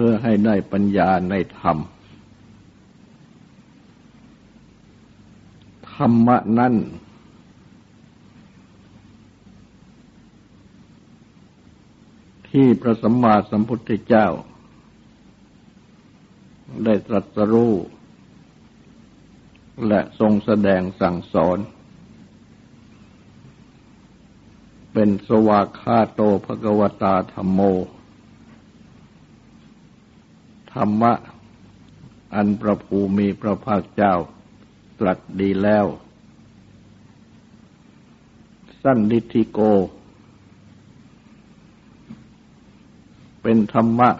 พื่อให้ได้ปัญญาในธรรม ธรรมะนั้นที่พระสัมมาสัมพุทธเจ้า ได้ตรัสรู้และทรงแสดงสั่งสอน เป็นสวากขาโตภกวตาธรรมโม รรมะ อันประภูมีพระภาคเจ้า ตรัสดีแล้ว สั้นดิธิโก เป็นธรรมะ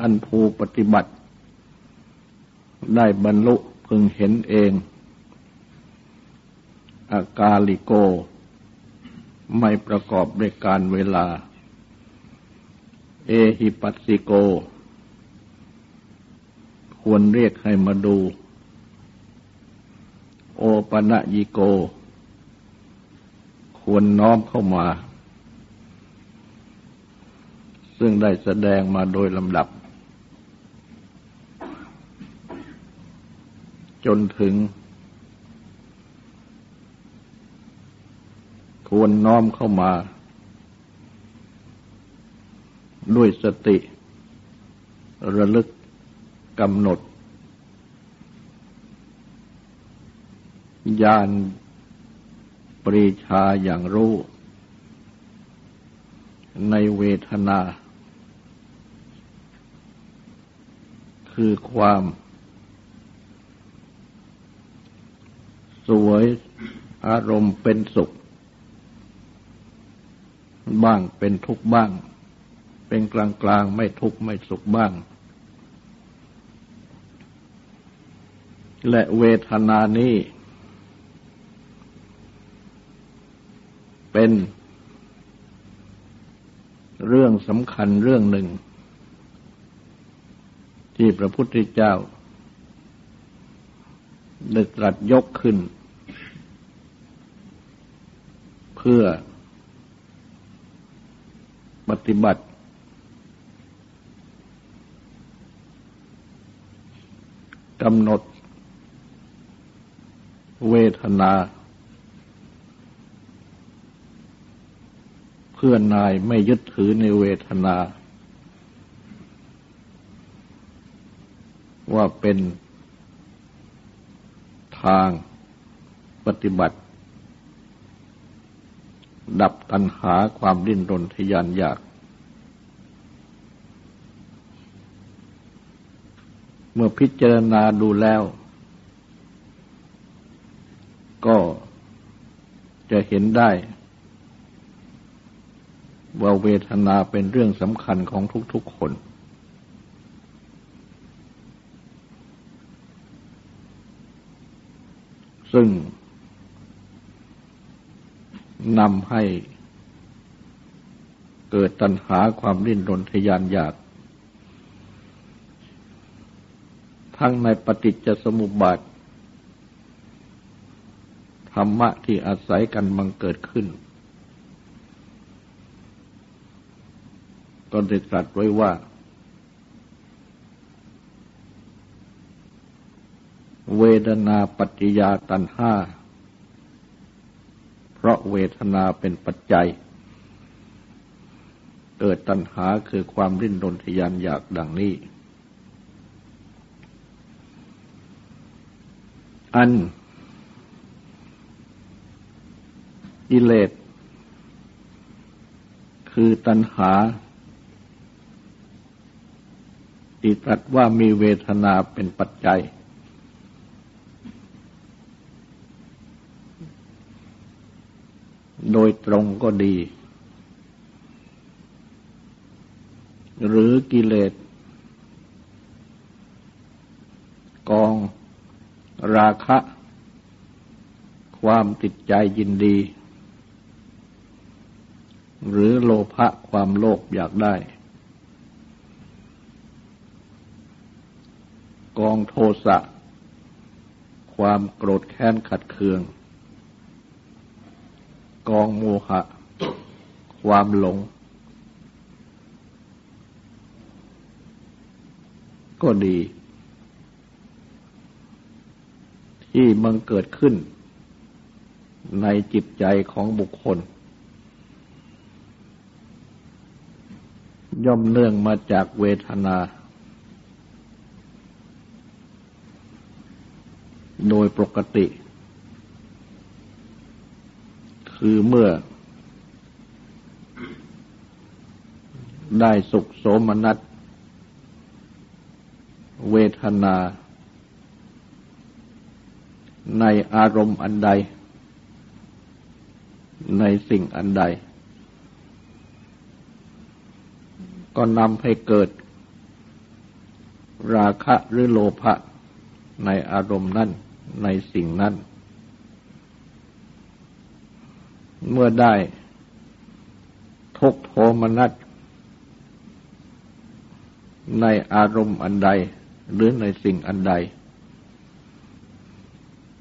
อันภูปฏิบัติ ได้บรรลุพึงเห็นเอง อากาลิโก ไม่ประกอบด้วยการเวลา เอหิปัสสิโก ควรเรียกให้มาดู โอปะนะยิโก ควรน้อมเข้ามา ซึ่งได้แสดงมาโดยลำดับ จนถึง ควรน้อมเข้ามา ด้วยสติระลึก กำหนดญาณปรีชาอย่างรู้ ในเวทนา คือความ สวยอารมณ์เป็นสุข บ้างเป็นทุกข์บ้าง เป็นกลางกลางไม่ทุกข์ไม่สุขบ้าง และเวทนานี้ เป็นเรื่องสำคัญเรื่องหนึ่ง ที่พระพุทธเจ้าได้ตรัสยกขึ้น เพื่อปฏิบัติ กำหนด เวทนา เพื่อนนายไม่ยึดถือในเวทนา ว่าเป็นทางปฏิบัติ ดับตัณหาความดิ้นรนทยานอยาก เมื่อพิจารณาดูแล้ว ก็จะเห็นได้ว่าเวทนาเป็นเรื่องสำคัญของทุกๆคน ซึ่งนำให้เกิดตัณหาความริ้นรนทยานอยาก ทั้งในปฏิจจสมุปบาท รรมะที่อาศัยกันบังเกิดขึ้น ก็ได้ตรัสไว้ว่า เวทนาปัจจยาตันห้า เพราะเวทนาเป็นปัจจัย เกิดตัณหาคือความริ้นรนทยานอยากดังนี้ อัน กิเลส คือตัณหา ที่ตรัสว่ามีเวทนาเป็นปัจจัย โดยตรงก็ดี หรือกิเลส กองราคะความติดใจยินดี หรือโลภะความโลภอยากได้ กองโทสะความโกรธแค้นขัดเคือง กองโมหะ ความหลง ก็ดี ที่มันเกิดขึ้นในจิตใจของบุคคล ย่อมเนื่องมาจากเวทนา โดยปกติ คือเมื่อ ได้สุขโสมนัสเวทนา ในอารมณ์อันใด ในสิ่งอันใด ก็นำให้เกิด ราคะหรือโลภะในอารมณ์นั้นในสิ่งนั้น เมื่อได้ทุกโทมนัสในอารมณ์อันใดหรือในสิ่งอันใด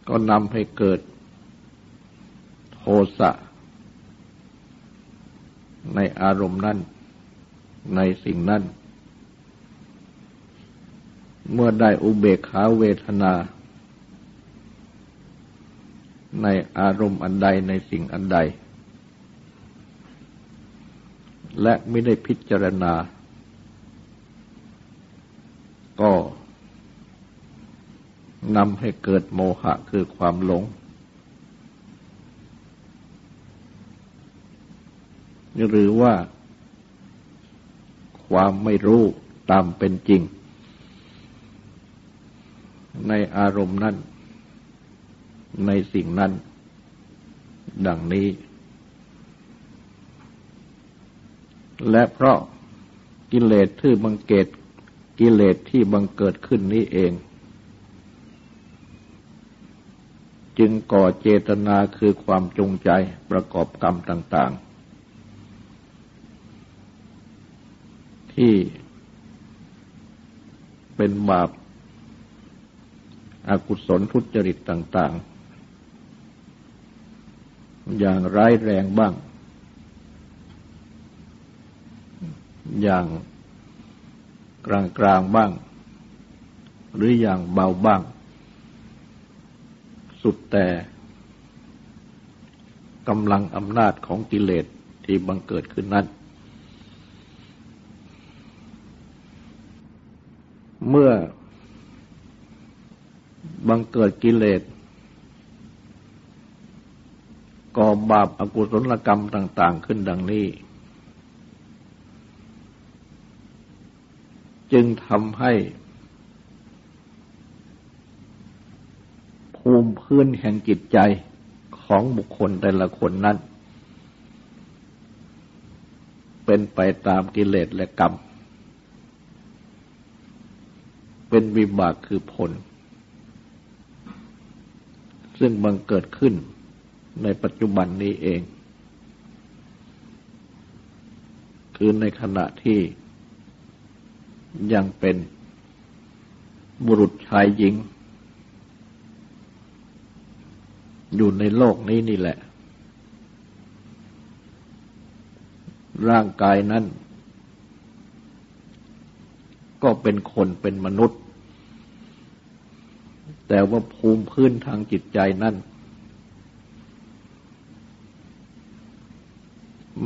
ก็นำให้เกิด โทสะในอารมณ์นั้น ในสิ่งนั้น เมื่อได้อุเบกขาเวทนา ในอารมณ์อันใดในสิ่งอันใด และไม่ได้พิจารณา ก็นำให้เกิดโมหะคือความหลง หรือว่า ความไม่รู้ตามเป็นจริง ในอารมณ์นั้น ในสิ่งนั้น ดังนี้ และเพราะกิเลสที่บังเกิดกิเลสที่บังเกิดขึ้นนี้เอง จึงก่อเจตนาคือความจงใจประกอบกรรมต่าง ๆ ที่เป็นบาปอากุศลทุจริตต่าง ๆ อย่างร้ายแรงบ้าง อย่างกลางๆบ้าง หรืออย่างเบาบ้าง สุดแต่กำลังอำนาจของกิเลสที่บังเกิดขึ้นนั้น เมื่อบังเกิดกิเลสก่อบาปอากุศลกรรมต่าง ๆ ขึ้นดังนี้ จึงทำให้ ภูมิพื้นแห่งจิตใจของบุคคลแต่ละคนนั้น เป็นไปตามกิเลสและกรรม เป็นวิบากคือผล ซึ่งบังเกิดขึ้นในปัจจุบันนี้เอง คือในขณะที่ยังเป็นบุรุษชายหญิง อยู่ในโลกนี้นี่แหละ ร่างกายนั้นก็เป็นคนเป็นมนุษย์ แต่ว่าภูมิพื้นทางจิตใจนั้น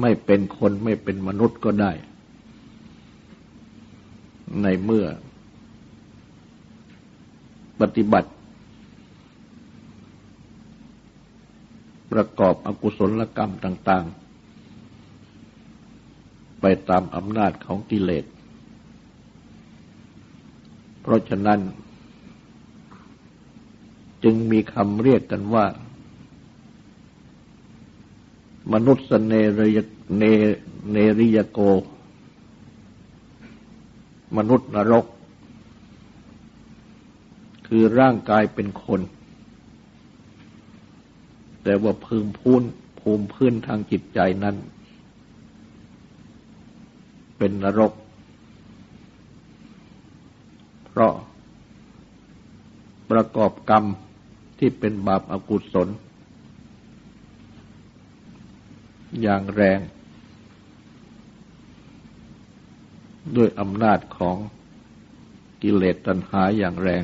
ไม่เป็นคนไม่เป็นมนุษย์ก็ได้ ในเมื่อ ปฏิบัติ ประกอบอกุศลกรรมต่าง ๆ ไปตามอำนาจของกิเลส เพราะฉะนั้น จึงมีคำเรียกกันว่า มนุษย์เนรยเนเนริยโก มนุษย์นรก คือร่างกายเป็นคน แต่ว่าภูมิพื้นภูมิพื้นทางจิตใจนั้น เป็นนรก เพราะประกอบกรรม ที่เป็นบาปอากุศล อย่างแรง ด้วยอำนาจของกิเลสตัณหาอย่างแรง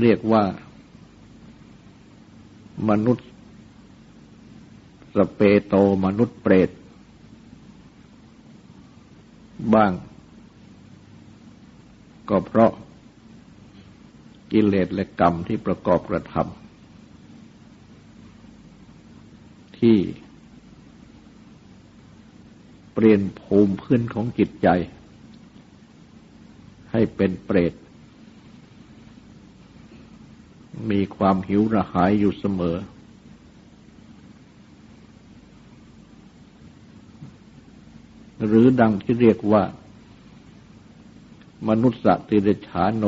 เรียกว่ามนุษย์สเปโตมนุษย์เปรต บ้าง ก็เพราะ กิเลสและกรรมที่ประกอบกระทำที่เปลี่ยนภูมิพื้นของจิตใจ ให้เป็นเปรต มีความหิวระหายอยู่เสมอ หรือดังที่เรียกว่า มนุษย์สติเดชาโน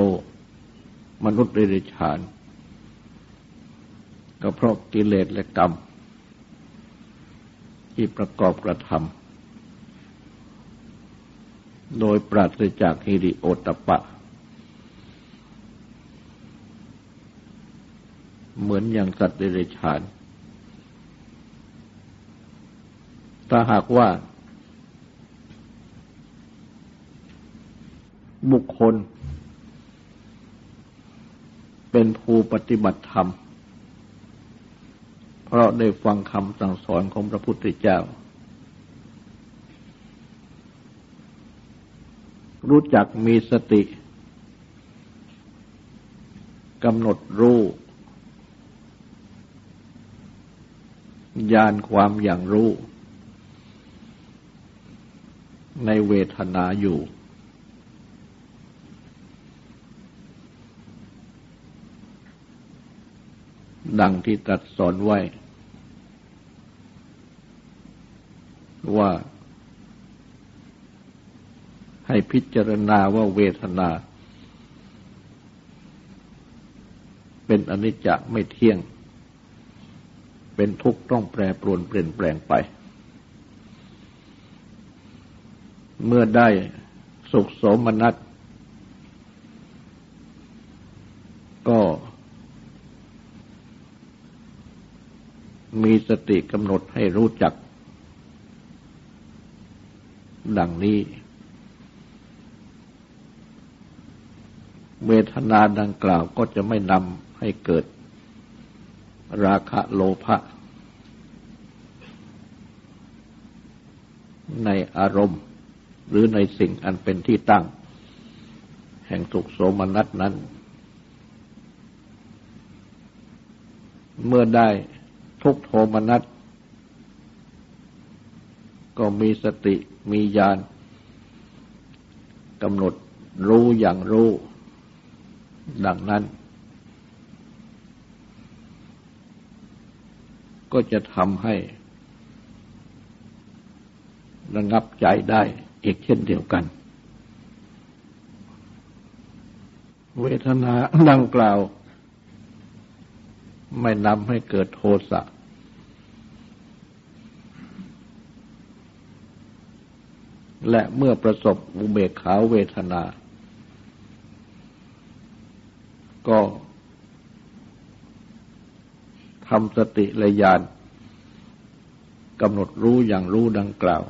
มนุษย์เดรชาน ก็เพราะกิเลสและกรรม ที่ประกอบกระทำโดยปราศจากฮิริโอตปะ เหมือนอย่างสัตว์เดรัจฉาน ถ้าหากว่าบุคคล เป็นผู้ปฏิบัติธรรม เพราะได้ฟังคำสั่งสอนของพระพุทธเจ้า รู้จักมีสติกำหนดรู้ญาณความอย่างรู้ ในเวทนาอยู่ ดังที่ตัดสอนไว้ ว่าให้พิจารณาว่าเวทนา เป็นอนิจจะไม่เที่ยง เป็นทุกข์ต้องแปรปรวนเปลี่ยนแปลงไป เมื่อได้สุขสมนัตก็ มี สติกำหนดให้รู้จัก ดังนี้ เวทนาดังกล่าวก็จะไม่นำให้เกิด ราคะโลภะในอารมณ์ หรือในสิ่งอันเป็นที่ตั้ง แห่งสุขโสมนัสนั้น เมื่อได้ ทุกโทมนัสก็มีสติมีญาณกำหนดรู้อย่างรู้ ดังนั้น ก็จะทำให้ระงับใจได้อีกเช่นเดียวกัน เวทนาดังกล่าว ไม่นำให้เกิดโทสะและเมื่อประสบอุเบกขาเวทนา ก็ทำสติและญาณกำหนดรู้อย่างรู้ดังกล่าว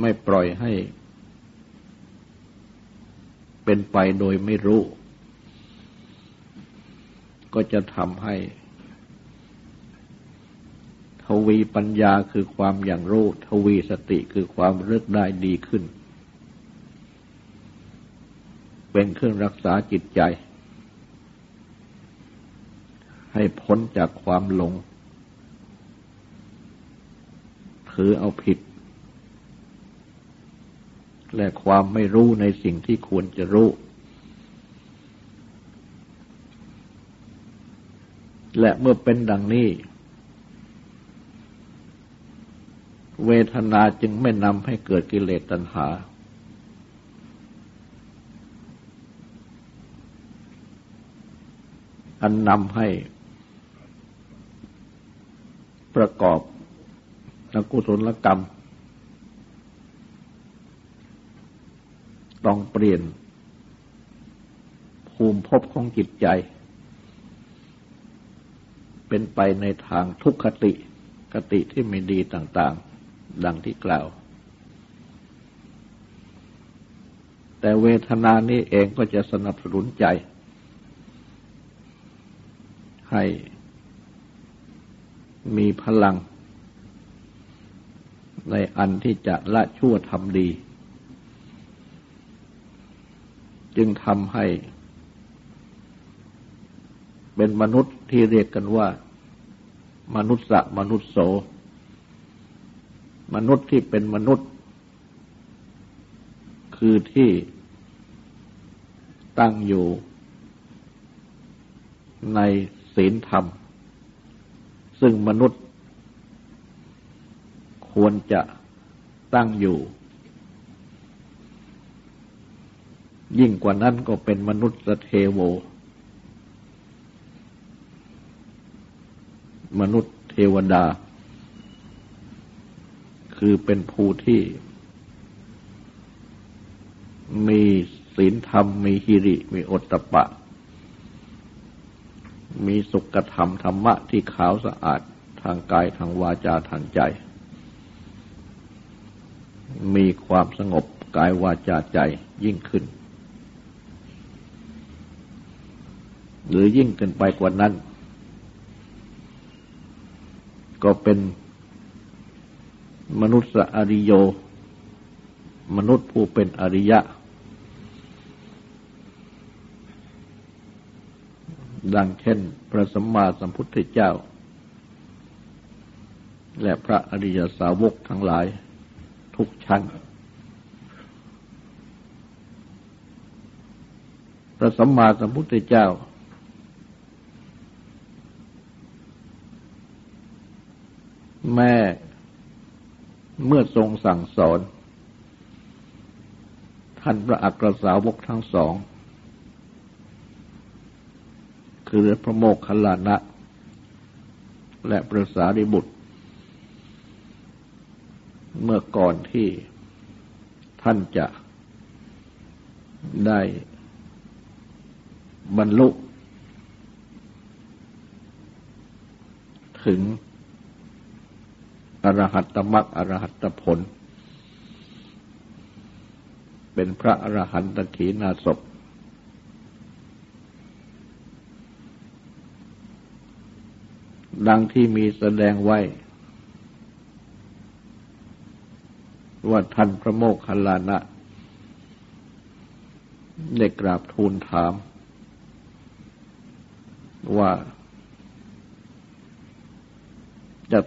ไม่ปล่อยให้เป็นไปโดยไม่รู้ ก็จะทำให้ทวีปัญญาคือความอย่างรู้ทวีสติคือความเลือกได้ดีขึ้น เป็นเครื่องรักษาจิตใจ ให้พ้นจากความหลง ถือเอาผิด และความไม่รู้ในสิ่งที่ควรจะรู้ และเมื่อเป็นดังนี้ เวทนาจึงไม่นำให้เกิดกิเลสตัณหา อันนำให้ประกอบอกุศลกรรม ต้องเปลี่ยนภูมิภพของจิตใจ เป็นไปในทางทุกขติกติที่ไม่ดีต่างๆ ดังที่กล่าว แต่เวทนานี้เองก็จะสนับสนุนใจ ให้มีพลัง ในอันที่จะละชั่วทำดี จึงทำให้เป็นมนุษย์ ที่เรียกกันว่า มนุษย์สะมนุษย์โส มนุษย์ที่เป็นมนุษย์ คือที่ตั้งอยู่ในศีลธรรม ซึ่งมนุษย์ควรจะตั้งอยู่ ยิ่งกว่านั้นก็เป็นมนุษย์เทโว มนุษย์เทวดา คือเป็นผู้ที่ มีศีลธรรม มีฮิริ มีอตตะปะ มีสุขธรรมธรรมะที่ขาวสะอาดทางกายทางวาจาทางใจ มีความสงบกายวาจาใจยิ่งขึ้น หรือยิ่งเกินไปกว่านั้น ก็เป็นมนุษย์อริโย มนุษย์ผู้เป็นอริยะ ดังเช่น พระสัมมาสัมพุทธเจ้า และพระอริยสาวกทั้งหลายทุกชั้น พระสัมมาสัมพุทธเจ้า แม่เมื่อทรงสั่งสอน ท่านพระอักรสาวกทั้งสอง คือพระโมกขัลลานะ และพระสารีบุตร เมื่อก่อนที่ท่านจะได้บรรลุ ถึง อรหัตตมรรคอรหัตผล เป็นพระอรหันตขีนาศพดังที่มีแสดงไว้ ว่าท่านพระโมคคัลลานะได้กราบทูลถาม ว่าจะ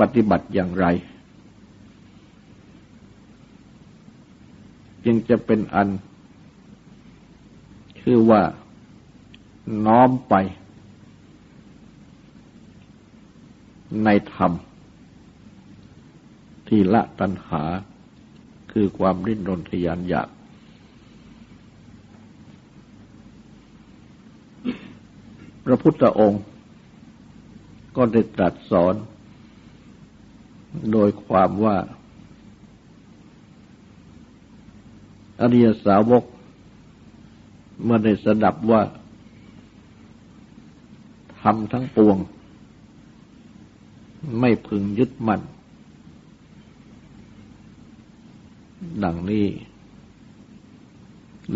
ปฏิบัติอย่างไร จึงจะเป็นอันชื่อว่าน้อมไป ในธรรม ที่ละตัณหาคือความริ้นรนทยานอยากพระพุทธองค์ก็ได้ตรัสสอน โดยความว่า อริยสาวกเมื่อได้สดับว่าทำทั้งปวง ไม่พึงยึดมั่น ดังนี้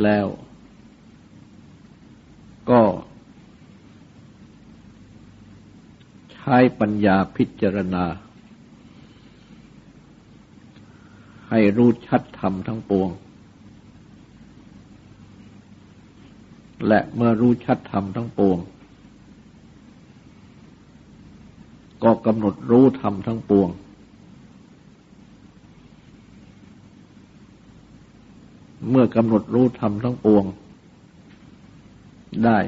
แล้วก็ใช้ปัญญาพิจารณา ให้รู้ชัดธรรมทั้งปวง และเมื่อรู้ชัดธรรมทั้งปวง ก็กำหนดรู้ธรรมทั้งปวง เมื่อกำหนดรู้ธรรมทั้งปวง ได้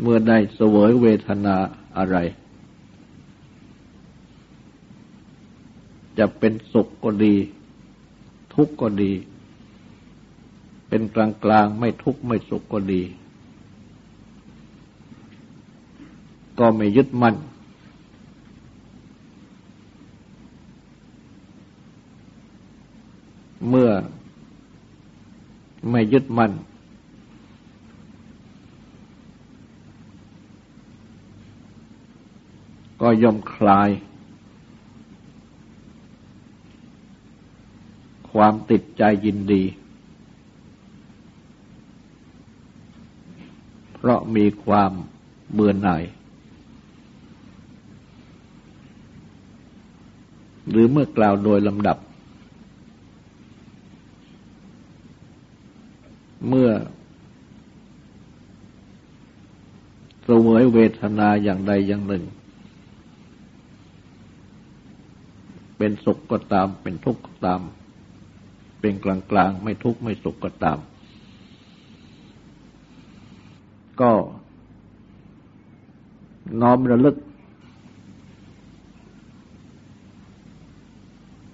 เมื่อได้เสวยเวทนาอะไร จะเป็นสุขก็ดี ทุกข์ก็ดี เป็นกลางกลางไม่ทุกข์ไม่สุขก็ดี ก็ไม่ยึดมั่น เมื่อไม่ยึดมั่นก็ย่อมคลาย ความติดใจยินดี เพราะมีความเบื่อหน่าย หรือเมื่อกล่าวโดยลำดับ เมื่อสวยเวทนาอย่างใดอย่างหนึ่ง เป็นสุขก็ตามเป็นทุกข์ก็ตาม เป็นกลางๆ ไม่ทุกข์ไม่สุขก็ตาม ก็น้อมระลึก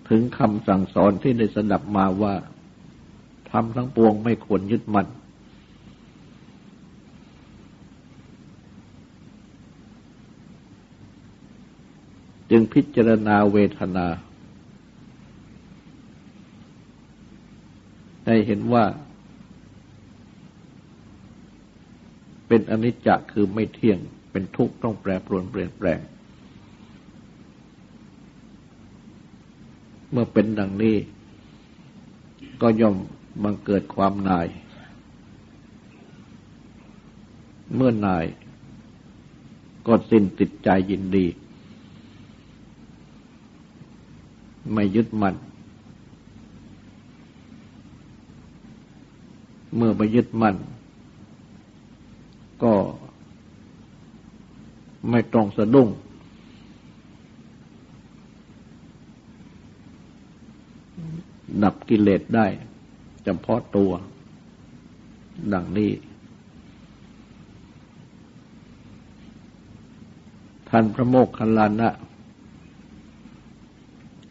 ถึงคำสั่งสอนที่ได้สดับมาว่าทำทั้งปวงไม่ควรยึดมัน่นจึงพิจารณาเวทนา ได้เห็นว่า เป็นอนิจจะคือไม่เที่ยง เป็นทุกข์ต้องแปรปรวนเปลี่ยนแปลง เมื่อเป็นดังนี้ ก็ย่อมบังเกิดความนาย เมื่อนาย ก็สิ้นติดใจยินดี ไม่ยึดมัน่ เมื่อไม่ยึดมัน่น ก็ไม่ต้องสะดุ้ง ดับกิเลสได้เฉพาะตัว ดังนี้ ท่านพระโมกขันลานะ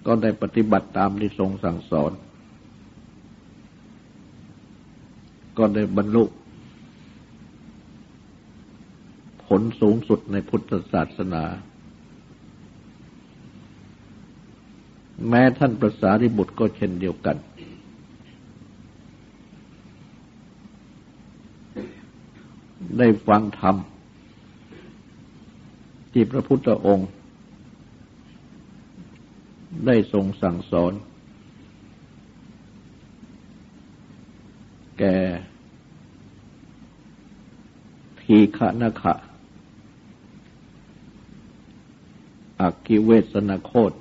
ก็ได้ปฏิบัติตามที่ทรงสั่งสอน ก็ได้บรรลุผลสูงสุดในพุทธศาสนา แม้ท่านประสาริบุตรก็เช่นเดียวกัน ได้ฟังธรรมที่พระพุทธองค์ ได้ทรงสั่งสอน แก่ ทีฆนาคะอักกิเวสนาโคต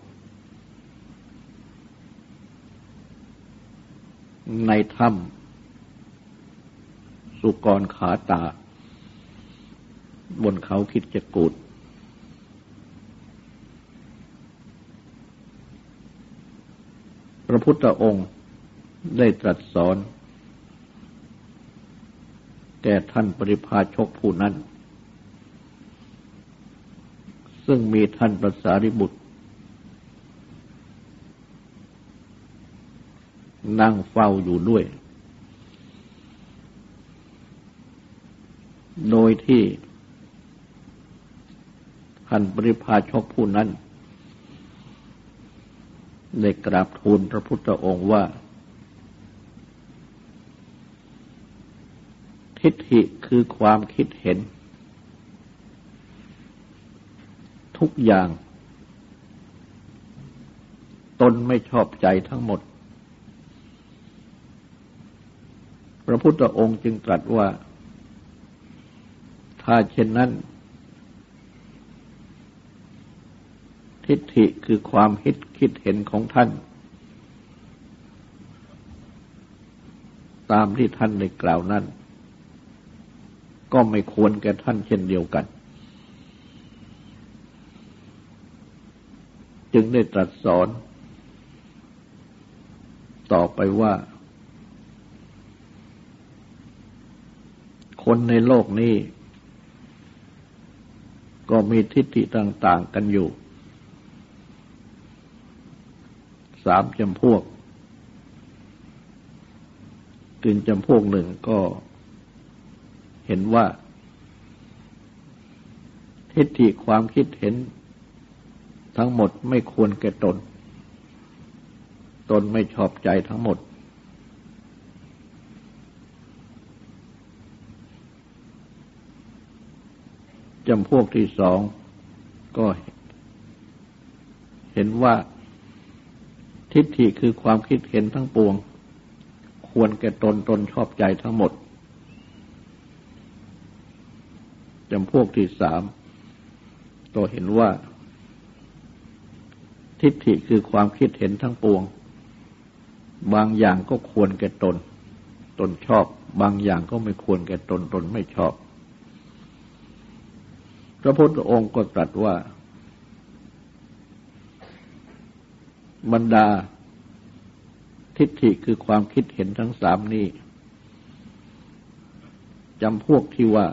ในถ้ำสุกรขาตา บนเขาคิดจะกูด พระพุทธองค์ได้ตรัสสอน แก่ท่านปริพาชกผู้นั้น ซึ่งมีท่านประสาริบุตร นั่งเฝ้าอยู่ด้วย โดยที่ท่านปริพาชกผู้นั้น ได้กราบทูลพระพุทธองค์ว่า ทิฏฐิคือความคิดเห็น ทุกอย่าง ตนไม่ชอบใจทั้งหมด พระพุทธองค์จึงตรัสว่า ถ้าเช่นนั้น ทิฏฐิคือความคิดคิดเห็นของท่าน ตามที่ท่านได้กล่าวนั้น ก็ไม่ควรแก่ท่านเช่นเดียวกัน จึงได้ตรัสสอน ต่อไปว่า คนในโลกนี้ ก็มีทิฏฐิต่างๆกันอยู่ สามจำพวก กึ่งจำพวกหนึ่งก็ เห็นว่า ทิฏฐิความคิดเห็น ทั้งหมดไม่ควรแก่ตน ตนไม่ชอบใจทั้งหมด จำพวกที่สองก็เห็นว่าทิฏฐิคือความคิดเห็นทั้งปวง ควรแก่ตนตนชอบใจทั้งหมด จำพวกที่สามตัวเห็นว่า ทิฏฐิคือความคิดเห็นทั้งปวง บางอย่างก็ควรแก่ตน ตนชอบ บางอย่างก็ไม่ควรแก่ตนตนไม่ชอบ พระพุทธองค์ก็ตรัสว่า บรรดา ทิฏฐิคือความคิดเห็นทั้งสามนี้จำพวกที่ว่า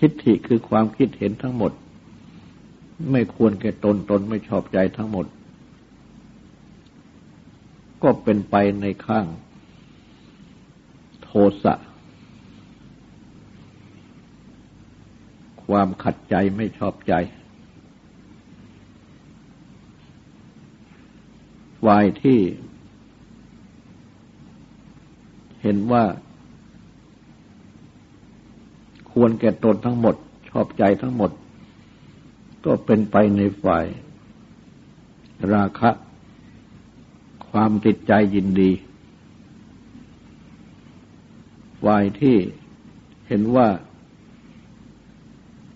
ทิฏฐิคือความคิดเห็นทั้งหมด ไม่ควรแก่ตนตนไม่ชอบใจทั้งหมด ก็เป็นไปในข้างโทสะความขัดใจไม่ชอบใจ ฝ่ายที่เห็นว่า ควรแก่ตนทั้งหมด ชอบใจทั้งหมด ก็เป็นไปในฝ่าย ราคะ ความติดใจยินดี ฝ่ายที่เห็นว่า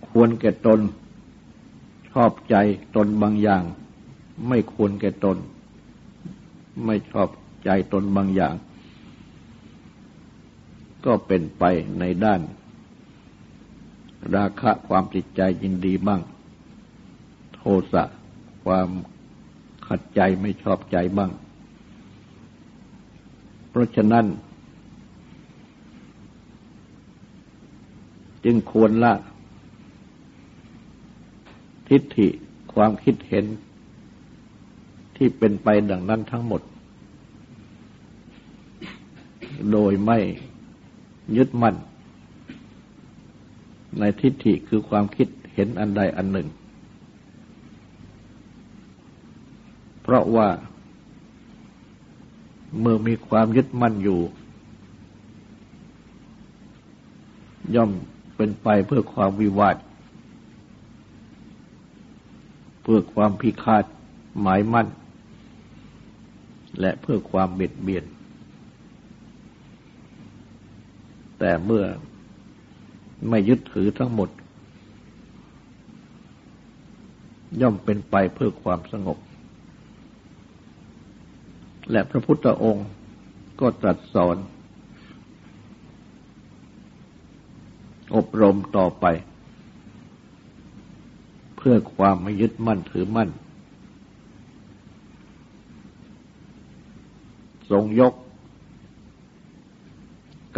ควรแก่ตน ชอบใจตนบางอย่าง ไม่ควรแก่ตน ไม่ชอบใจตนบางอย่าง ก็เป็นไปในด้าน ราคะความจิตใจยินดีบ้าง โทสะความขัดใจไม่ชอบใจบ้าง เพราะฉะนั้น จึงควรละ ทิฏฐิความคิดเห็นที่เป็นไปดังนั้นทั้งหมด โดยไม่ยึดมั่น ในทิฏฐิคือความคิดเห็นอันใดอันหนึ่ง เพราะว่า เมื่อมีความยึดมั่นอยู่ ย่อมเป็นไปเพื่อความวิวาท เพื่อความพิฆาตหมายมั่น และเพื่อความเบียดเบียน แต่เมื่อ ไม่ยึดถือทั้งหมด ย่อมเป็นไปเพื่อความสงบ และพระพุทธองค์ก็ตรัสสอน อบรมต่อไป เพื่อความไม่ยึดมั่นถือมั่น ทรงยก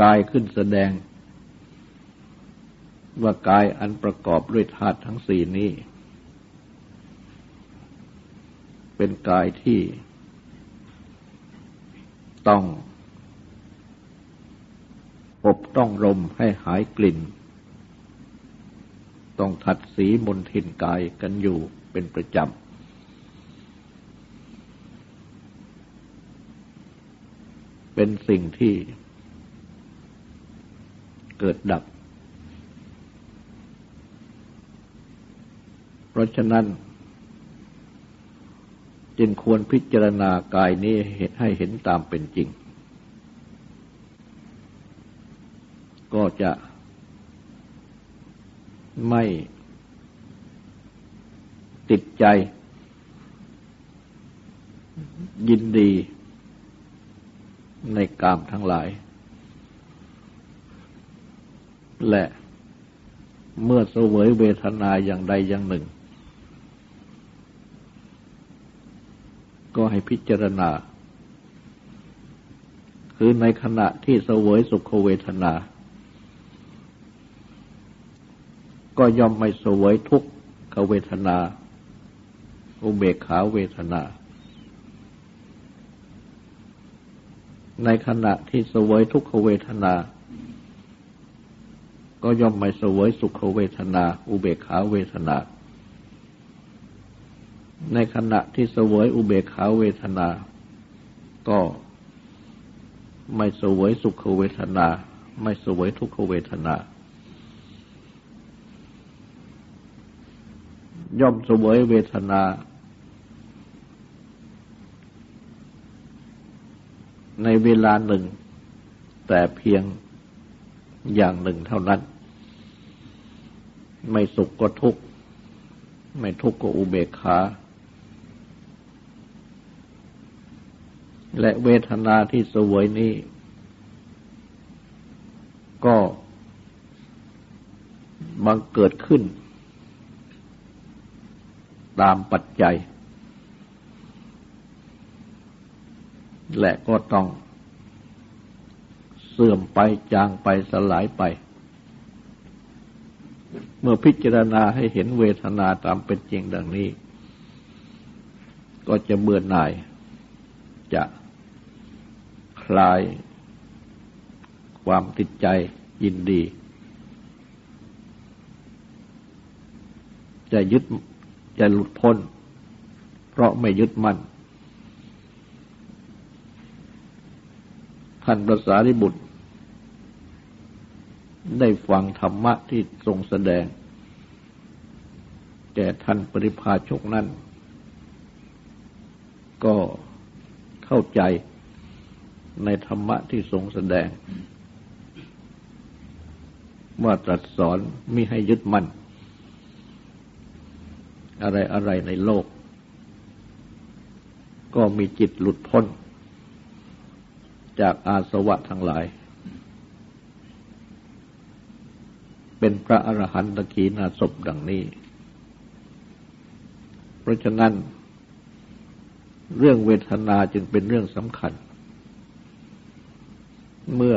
กายขึ้นแสดง ว่ากายอันประกอบด้วยธาตุทั้งสี่นี้ เป็นกายที่ต้องอบต้องรมให้หายกลิ่น ต้องทัดสีมนทินกายกันอยู่เป็นประจำ เป็นสิ่งที่เกิดดับ เพ ราะฉะนั้น จึงควรพิจารณากายนี้ให้เห็นตามเป็นจริง ก็จะไม่ติดใจ ยินดีในกามทั้งหลาย และเมื่อเสวยเวทนาอย่างใดอย่างหนึ่ง ก็ให้พิจารณา คือในขณะที่เสวยสุขเวทนา ก็ย่อมไม่เสวยทุกขเวทนา อุเบกขาเวทนา ในขณะที่เสวยทุกขเวทนาก็ย่อมไม่เสวยสุขเวทนา อุเบกขาเวทนา ในขณะที่เสวยอุเบกขาเวทนา ก็ไม่เสวยสุขเวทนา ไม่เสวยทุกขเวทนา ย่อมเสวยเวทนา ในเวลาหนึ่ง แต่เพียงอย่างหนึ่งเท่านั้น ไม่สุขก็ทุกข์ ไม่ทุกข์ก็อุเบกขา และเวทนาที่สวยนี้ ก็บังเกิดขึ้น ตามปัจจัย และก็ต้องเสื่อมไปจางไปสลายไป เมื่อพิจารณาให้เห็นเวทนาตามเป็นจริงดังนี้ ก็จะเบื่อหน่ายจะ คลายความติดใจยินดี จะยึดจะหลุดพ้น เพราะไม่ยึดมั่น ท่านพระสารีบุตร ได้ฟังธรรมะที่ทรงแสดง แก่ท่านปริพาชกนั้น ก็เข้าใจ ในธรรมะที่ทรงแสดงว่าตรัสสอนมิให้ยึดมั่น อะไรอะไรในโลก ก็มีจิตหลุดพ้น จากอาสวะทั้งหลาย เป็นพระอรหันตขีนาศพดังนี้ เพราะฉะนั้นเรื่องเวทนาจึงเป็นเรื่องสำคัญ เมื่อ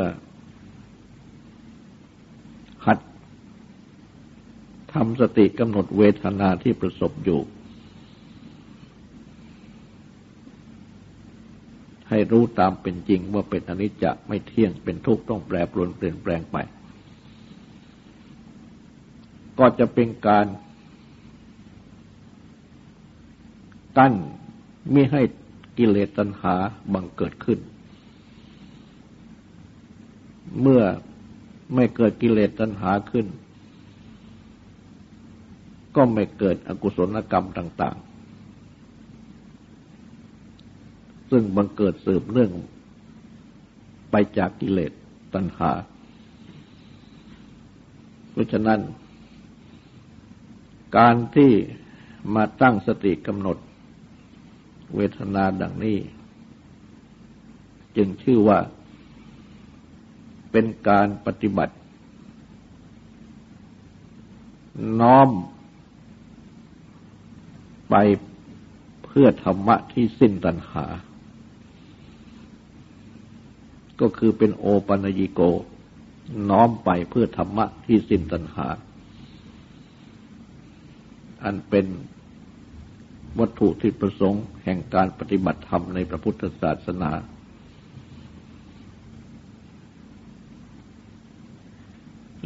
หัดทำสติกำหนดเวทนาที่ประสบอยู่ ให้รู้ตามเป็นจริงว่าเป็นอนิจจะไม่เที่ยงเป็นทุกข์ต้องแปรปรวนเปลี่ยนแปลงไป ก็จะเป็นการกั้นไม่ให้กิเลสตัณหาบังเกิดขึ้น เมื่อไม่เกิดกิเลสตัณหาขึ้น ก็ไม่เกิดอกุศลกรรมต่าง ๆ ซึ่งบังเกิดสืบเนื่องไปจากกิเลสตัณหา เพราะฉะนั้น การที่มาตั้งสติกำหนด เวทนาดังนี้ จึงชื่อว่า เป็นการปฏิบัติ น้อมไปเพื่อธรรมะที่สิ้นตัณหา ก็คือเป็นโอปัญญิโก น้อมไปเพื่อธรรมะที่สิ้นตัณหา อันเป็นวัตถุที่ประสงค์แห่งการปฏิบัติธรรมในพระพุทธศาสนา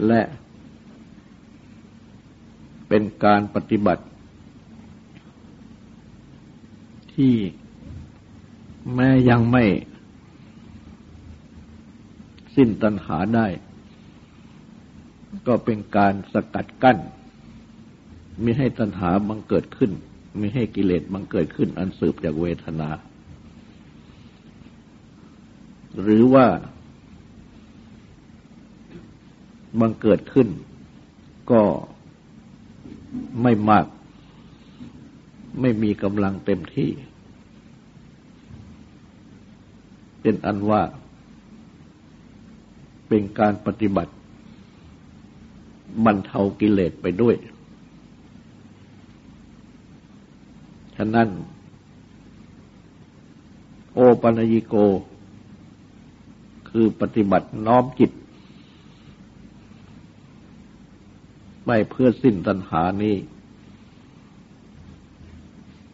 และเป็นการปฏิบัติ ที่แม้ยังไม่สิ้นตัณหาได้ ก็เป็นการสกัดกั้นมีให้ตัณหาบังเกิดขึ้นมีให้กิเลสบังเกิดขึ้นอันสืบจากเวทนา หรือว่า บังเกิดขึ้น ก็ไม่มาก ไม่มีกำลังเต็มที่ เป็นอันว่า เป็นการปฏิบัติบรรเทากิเลสไปด้วย ฉะนั้น โอปัญญิโก คือปฏิบัติน้อมจิต ไม่เพื่อสิ้นตัณหานี้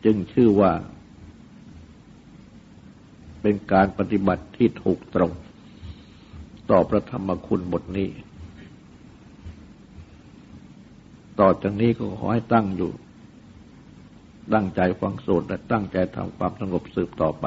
จึงชื่อว่า เป็นการปฏิบัติที่ถูกตรง ต่อพระธรรมคุณบทนี้ ต่อจากนี้ก็ขอให้ตั้งอยู่ ตั้งใจฟังสูตรและตั้งใจทำความสงบสืบต่อไป